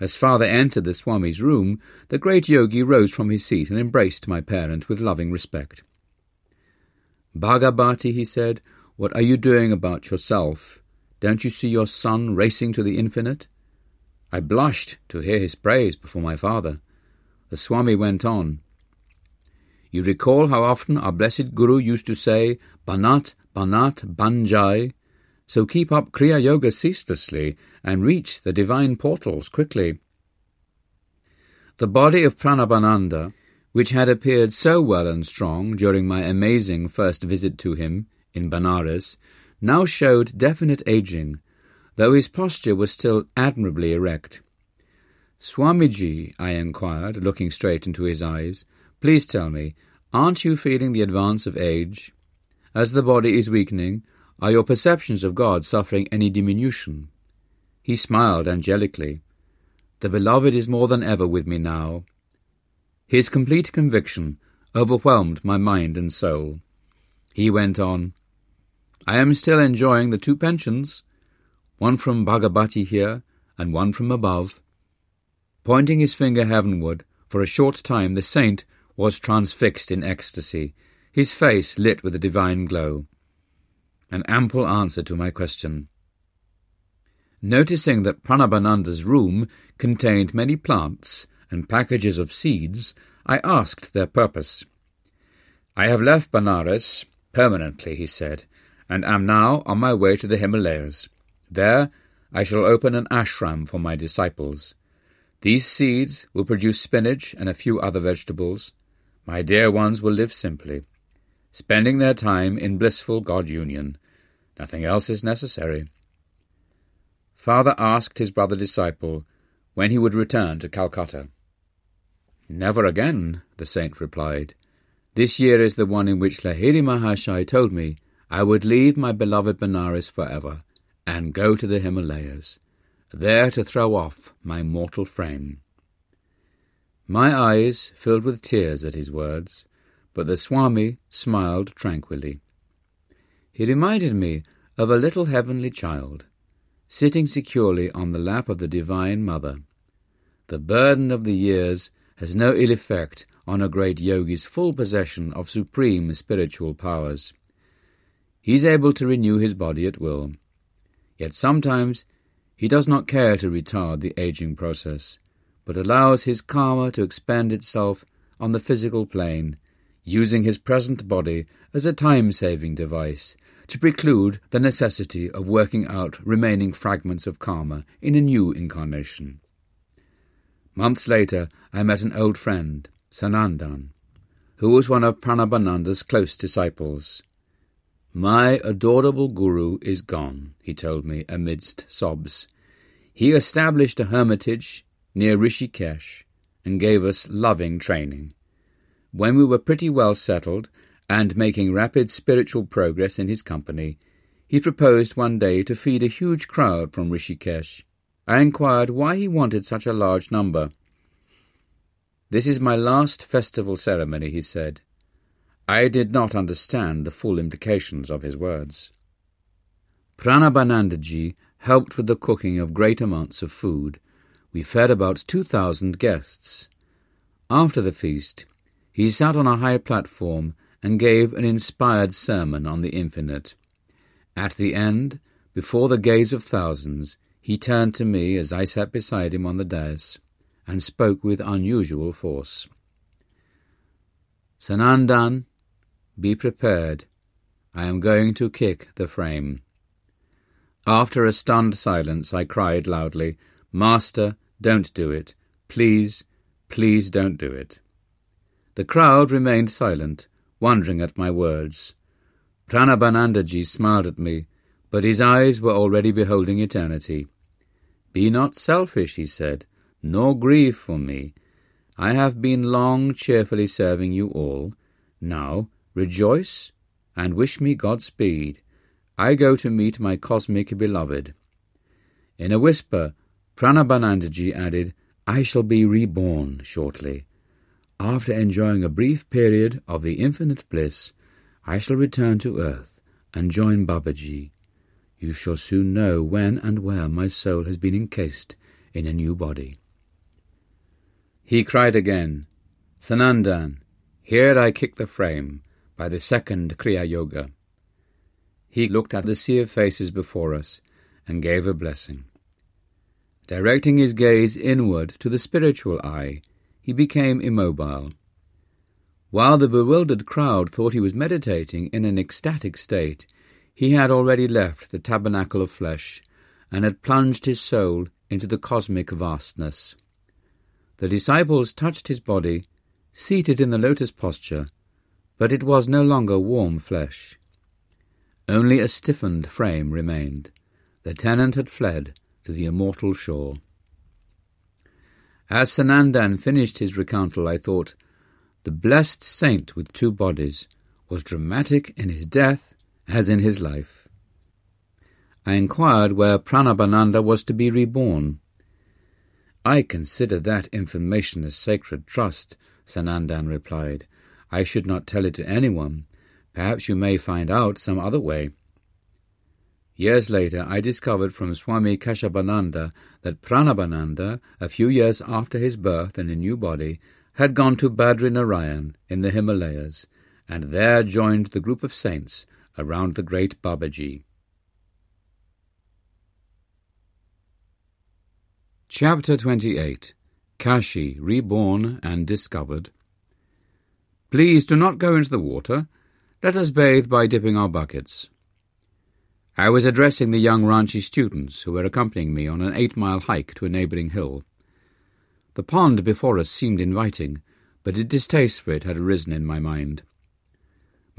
As father entered the Swami's room, the great yogi rose from his seat and embraced my parent with loving respect. Bhagabati, he said, what are you doing about yourself? Don't you see your son racing to the infinite? I blushed to hear his praise before my father. The Swami went on. You recall how often our blessed Guru used to say, Banat, Banat, Banjai. So keep up Kriya Yoga ceaselessly and reach the divine portals quickly. The body of Pranabananda, which had appeared so well and strong during my amazing first visit to him in Benares, now showed definite aging, though his posture was still admirably erect. Swamiji, I inquired, looking straight into his eyes, please tell me, aren't you feeling the advance of age? As the body is weakening, are your perceptions of God suffering any diminution? He smiled angelically. The beloved is more than ever with me now. His complete conviction overwhelmed my mind and soul. He went on, I am still enjoying the two pensions, one from Bhagabati here and one from above. Pointing his finger heavenward, for a short time the saint was transfixed in ecstasy, his face lit with a divine glow. An ample answer to my question. Noticing that Pranabananda's room contained many plants and packages of seeds, I asked their purpose. I have left Benares permanently, he said, and am now on my way to the Himalayas. There I shall open an ashram for my disciples. These seeds will produce spinach and a few other vegetables. My dear ones will live simply, spending their time in blissful God union. Nothing else is necessary. Father asked his brother disciple when he would return to Calcutta. Never again, the saint replied. This year is the one in which Lahiri Mahasaya told me I would leave my beloved Benares forever and go to the Himalayas, there to throw off my mortal frame. My eyes filled with tears at his words, but the Swami smiled tranquilly. He reminded me of a little heavenly child, sitting securely on the lap of the Divine Mother. The burden of the years has no ill effect on a great yogi's full possession of supreme spiritual powers. He is able to renew his body at will. Yet sometimes he does not care to retard the aging process, but allows his karma to expand itself on the physical plane, using his present body as a time-saving device to preclude the necessity of working out remaining fragments of karma in a new incarnation. Months later, I met an old friend, Sanandan, who was one of Pranabananda's close disciples. My adorable guru is gone, he told me amidst sobs. He established a hermitage near Rishikesh and gave us loving training. When we were pretty well settled and making rapid spiritual progress in his company, he proposed one day to feed a huge crowd from Rishikesh. I inquired why he wanted such a large number. This is my last festival ceremony, he said. I did not understand the full implications of his words. Pranabanandaji helped with the cooking of great amounts of food. We fed about two thousand guests. After the feast, he sat on a high platform and gave an inspired sermon on the infinite. At the end, before the gaze of thousands, he turned to me as I sat beside him on the dais, and spoke with unusual force. Sanandan, be prepared. I am going to kick the frame. After a stunned silence, I cried loudly, Master, don't do it. Please, please don't do it. The crowd remained silent, wondering at my words. Pranabanandaji smiled at me, but his eyes were already beholding eternity. Be not selfish, he said, nor grieve for me. I have been long cheerfully serving you all. Now Rejoice and wish me Godspeed. I go to meet my cosmic beloved. In a whisper, Pranabanandaji added, I shall be reborn shortly. After enjoying a brief period of the infinite bliss, I shall return to earth and join Babaji. You shall soon know when and where my soul has been encased in a new body. He cried again, Sanandan, here I kick the frame, by the second Kriya Yoga. He looked at the sea of faces before us and gave a blessing. Directing his gaze inward to the spiritual eye, he became immobile. While the bewildered crowd thought he was meditating in an ecstatic state, he had already left the tabernacle of flesh and had plunged his soul into the cosmic vastness. The disciples touched his body, seated in the lotus posture, but it was no longer warm flesh. Only a stiffened frame remained. The tenant had fled to the immortal shore. As Sanandan finished his recountal, I thought, the blessed saint with two bodies was dramatic in his death as in his life. I inquired where Pranabananda was to be reborn. I consider that information a sacred trust, Sanandan replied. I should not tell it to anyone. Perhaps you may find out some other way. Years later, I discovered from Swami Keshabananda that Pranabananda, a few years after his birth in a new body, had gone to Badri Narayan in the Himalayas, and there joined the group of saints around the great Babaji. Chapter 28 Kashi Reborn and Discovered Please do not go into the water. Let us bathe by dipping our buckets. I was addressing the young Ranchi students who were accompanying me on an eight-mile hike to a neighbouring hill. The pond before us seemed inviting, but a distaste for it had arisen in my mind.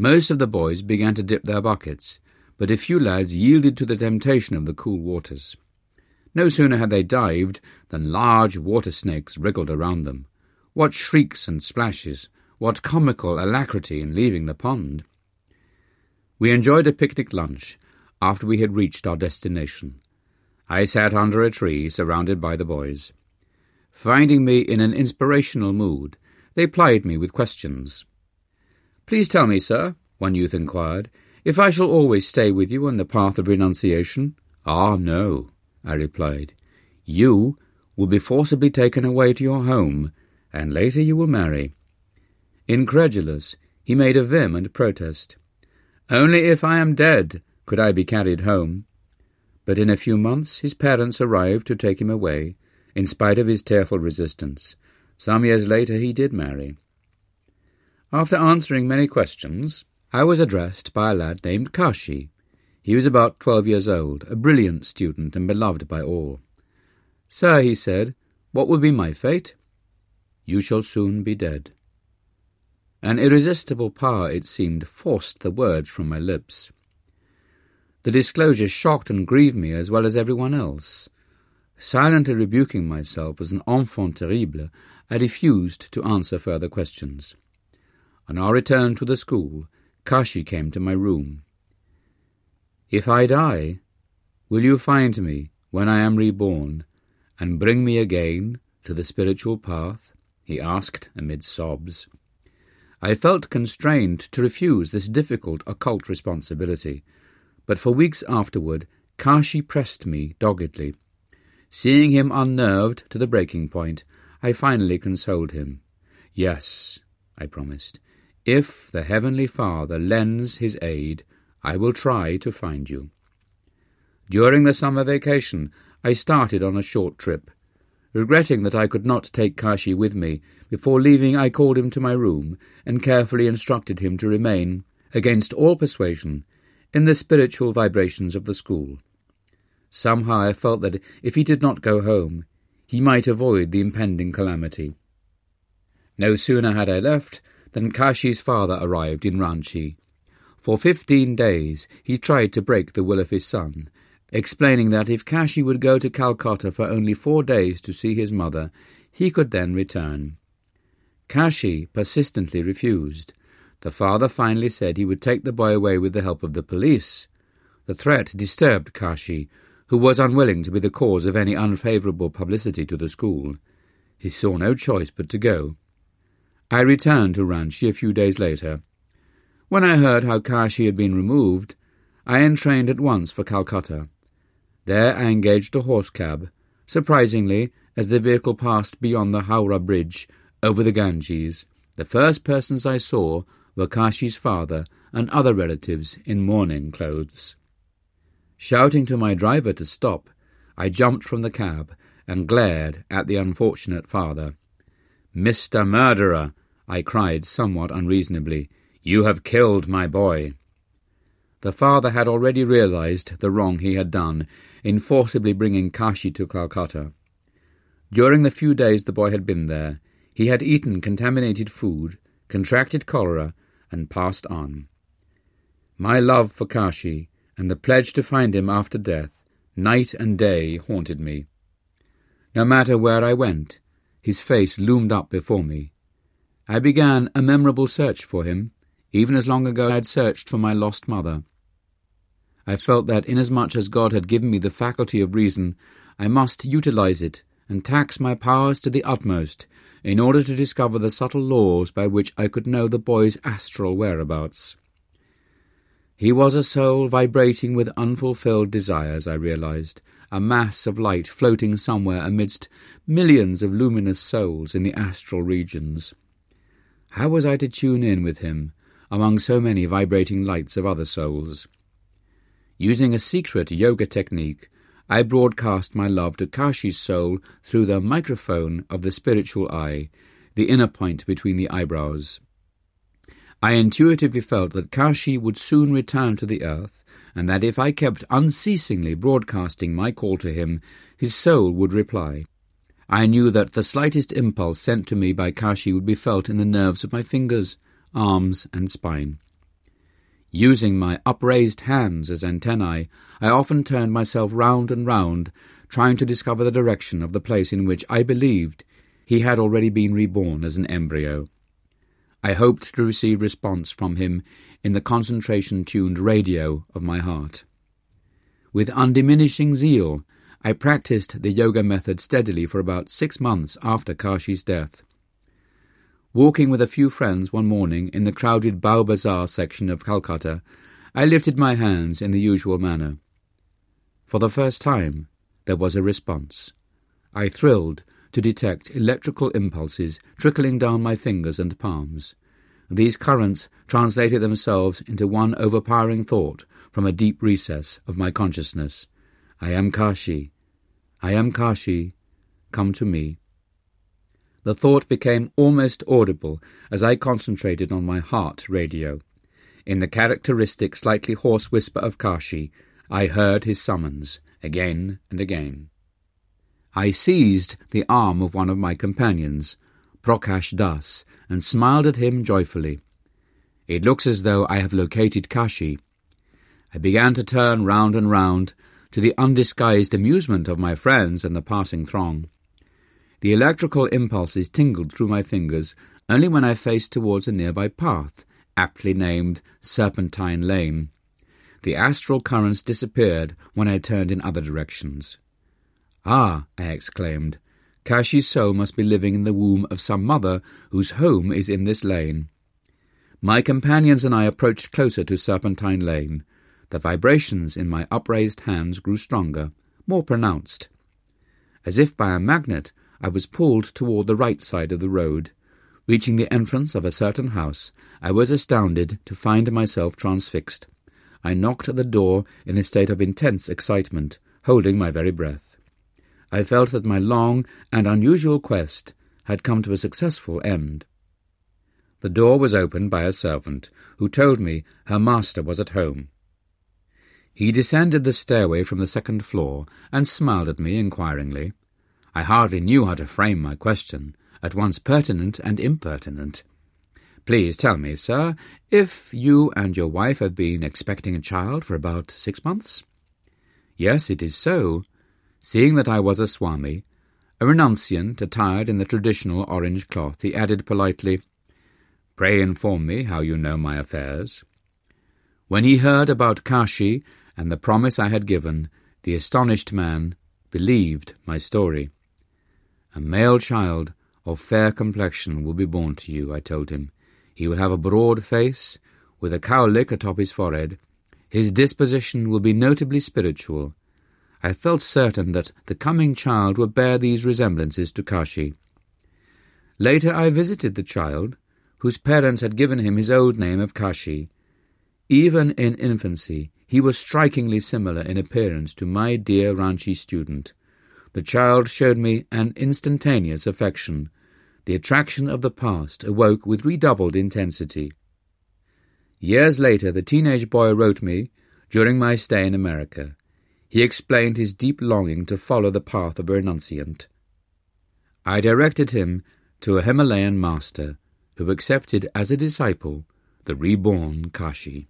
Most of the boys began to dip their buckets, but a few lads yielded to the temptation of the cool waters. No sooner had they dived than large water snakes wriggled around them. What shrieks and splashes! What comical alacrity in leaving the pond! We enjoyed a picnic lunch after we had reached our destination. I sat under a tree surrounded by the boys. Finding me in an inspirational mood, they plied me with questions. Please tell me, sir, one youth inquired, if I shall always stay with you on the path of renunciation. Ah, no, I replied. You will be forcibly taken away to your home, and later you will marry. Incredulous, he made a vehement protest. Only if I am dead could I be carried home. But in a few months his parents arrived to take him away, in spite of his tearful resistance. Some years later he did marry. After answering many questions, I was addressed by a lad named Kashi, he was about twelve years old, a brilliant student and beloved by all. Sir, he said, what will be my fate? You shall soon be dead. An irresistible power, it seemed, forced the words from my lips. The disclosure shocked and grieved me as well as everyone else. Silently rebuking myself as an enfant terrible, I refused to answer further questions. On our return to the school, Kashi came to my room. If I die, will you find me when I am reborn, and bring me again to the spiritual path? he asked amid sobs. I felt constrained to refuse this difficult occult responsibility, but for weeks afterward Kashi pressed me doggedly. Seeing him unnerved to the breaking point, I finally consoled him. Yes, I promised, if the Heavenly Father lends his aid, I will try to find you. During the summer vacation, I started on a short trip. Regretting that I could not take Kashi with me, before leaving I called him to my room and carefully instructed him to remain, against all persuasion, in the spiritual vibrations of the school. Somehow I felt that if he did not go home, he might avoid the impending calamity. No sooner had I left than Kashi's father arrived in Ranchi for fifteen days he tried to break the will of his son, explaining that if Kashi would go to Calcutta for only four days to see his mother, he could then return. Kashi persistently refused. The father finally said he would take the boy away with the help of the police. The threat disturbed Kashi, who was unwilling to be the cause of any unfavourable publicity to the school. He saw no choice but to go. I returned to Ranchi a few days later. When I heard how Kashi had been removed, I entrained at once for Calcutta. There I engaged a horse cab. Surprisingly, as the vehicle passed beyond the Howrah Bridge over the Ganges, the first persons I saw were Kashi's father and other relatives in mourning clothes. Shouting to my driver to stop, I jumped from the cab and glared at the unfortunate father. Mr. Murderer, I cried somewhat unreasonably, you have killed my boy. The father had already realized the wrong he had done in forcibly bringing Kashi to Calcutta. During the few days the boy had been there, he had eaten contaminated food, contracted cholera, and passed on. My love for Kashi and the pledge to find him after death, night and day haunted me. No matter where I went, his face loomed up before me. I began a memorable search for him, even as long ago I had searched for my lost mother. I felt that inasmuch as God had given me the faculty of reason, I must utilize it and tax my powers to the utmost in order to discover the subtle laws by which I could know the boy's astral whereabouts. He was a soul vibrating with unfulfilled desires, I realized, a mass of light floating somewhere amidst millions of luminous souls in the astral regions. How was I to tune in with him among so many vibrating lights of other souls? Using a secret yoga technique, I broadcast my love to Kashi's soul through the microphone of the spiritual eye, the inner point between the eyebrows. I intuitively felt that Kashi would soon return to the earth, and that if I kept unceasingly broadcasting my call to him, his soul would reply. I knew that the slightest impulse sent to me by Kashi would be felt in the nerves of my fingers, arms, and spine. Using my upraised hands as antennae, I often turned myself round and round, trying to discover the direction of the place in which I believed he had already been reborn as an embryo. I hoped to receive response from him in the concentration tuned radio of my heart. With undiminishing zeal, I practiced the yoga method steadily for about six months after Kashi's death. Walking with a few friends one morning in the crowded Bowbazar section of Calcutta, I lifted my hands in the usual manner. For the first time, there was a response. I thrilled to detect electrical impulses trickling down my fingers and palms. These currents translated themselves into one overpowering thought from a deep recess of my consciousness. I am Kashi. I am Kashi. Come to me. The thought became almost audible as I concentrated on my heart radio. In the characteristic, slightly hoarse whisper of Kashi, I heard his summons again and again. I seized the arm of one of my companions, Prakash Das, and smiled at him joyfully. It looks as though I have located Kashi. I began to turn round and round, to the undisguised amusement of my friends and the passing throng. The electrical impulses tingled through my fingers only when I faced towards a nearby path, aptly named Serpentine Lane. The astral currents disappeared when I turned in other directions. Ah, I exclaimed, Kashi's soul must be living in the womb of some mother whose home is in this lane. My companions and I approached closer to Serpentine Lane. The vibrations in my upraised hands grew stronger, more pronounced. As if by a magnet, I was pulled toward the right side of the road. Reaching the entrance of a certain house, I was astounded to find myself transfixed. I knocked at the door in a state of intense excitement, holding my very breath. I felt that my long and unusual quest had come to a successful end. The door was opened by a servant, who told me her master was at home. He descended the stairway from the second floor and smiled at me inquiringly. I hardly knew how to frame my question, at once pertinent and impertinent. Please tell me, sir, if you and your wife have been expecting a child for about six months? Yes, it is so, Seeing that I was a Swami, a renunciant attired in the traditional orange cloth, he added politely, Pray inform me how you know my affairs. When he heard about Kashi and the promise I had given, the astonished man believed my story. A male child of fair complexion will be born to you, I told him. He will have a broad face, with a cowlick atop his forehead. His disposition will be notably spiritual, I felt certain that the coming child would bear these resemblances to Kashi. Later I visited the child, whose parents had given him his old name of Kashi. Even in infancy, he was strikingly similar in appearance to my dear Ranchi student. The child showed me an instantaneous affection. The attraction of the past awoke with redoubled intensity. Years later, the teenage boy wrote me, during my stay in America. He explained his deep longing to follow the path of a renunciant. I directed him to a Himalayan master who accepted as a disciple the reborn Kashi.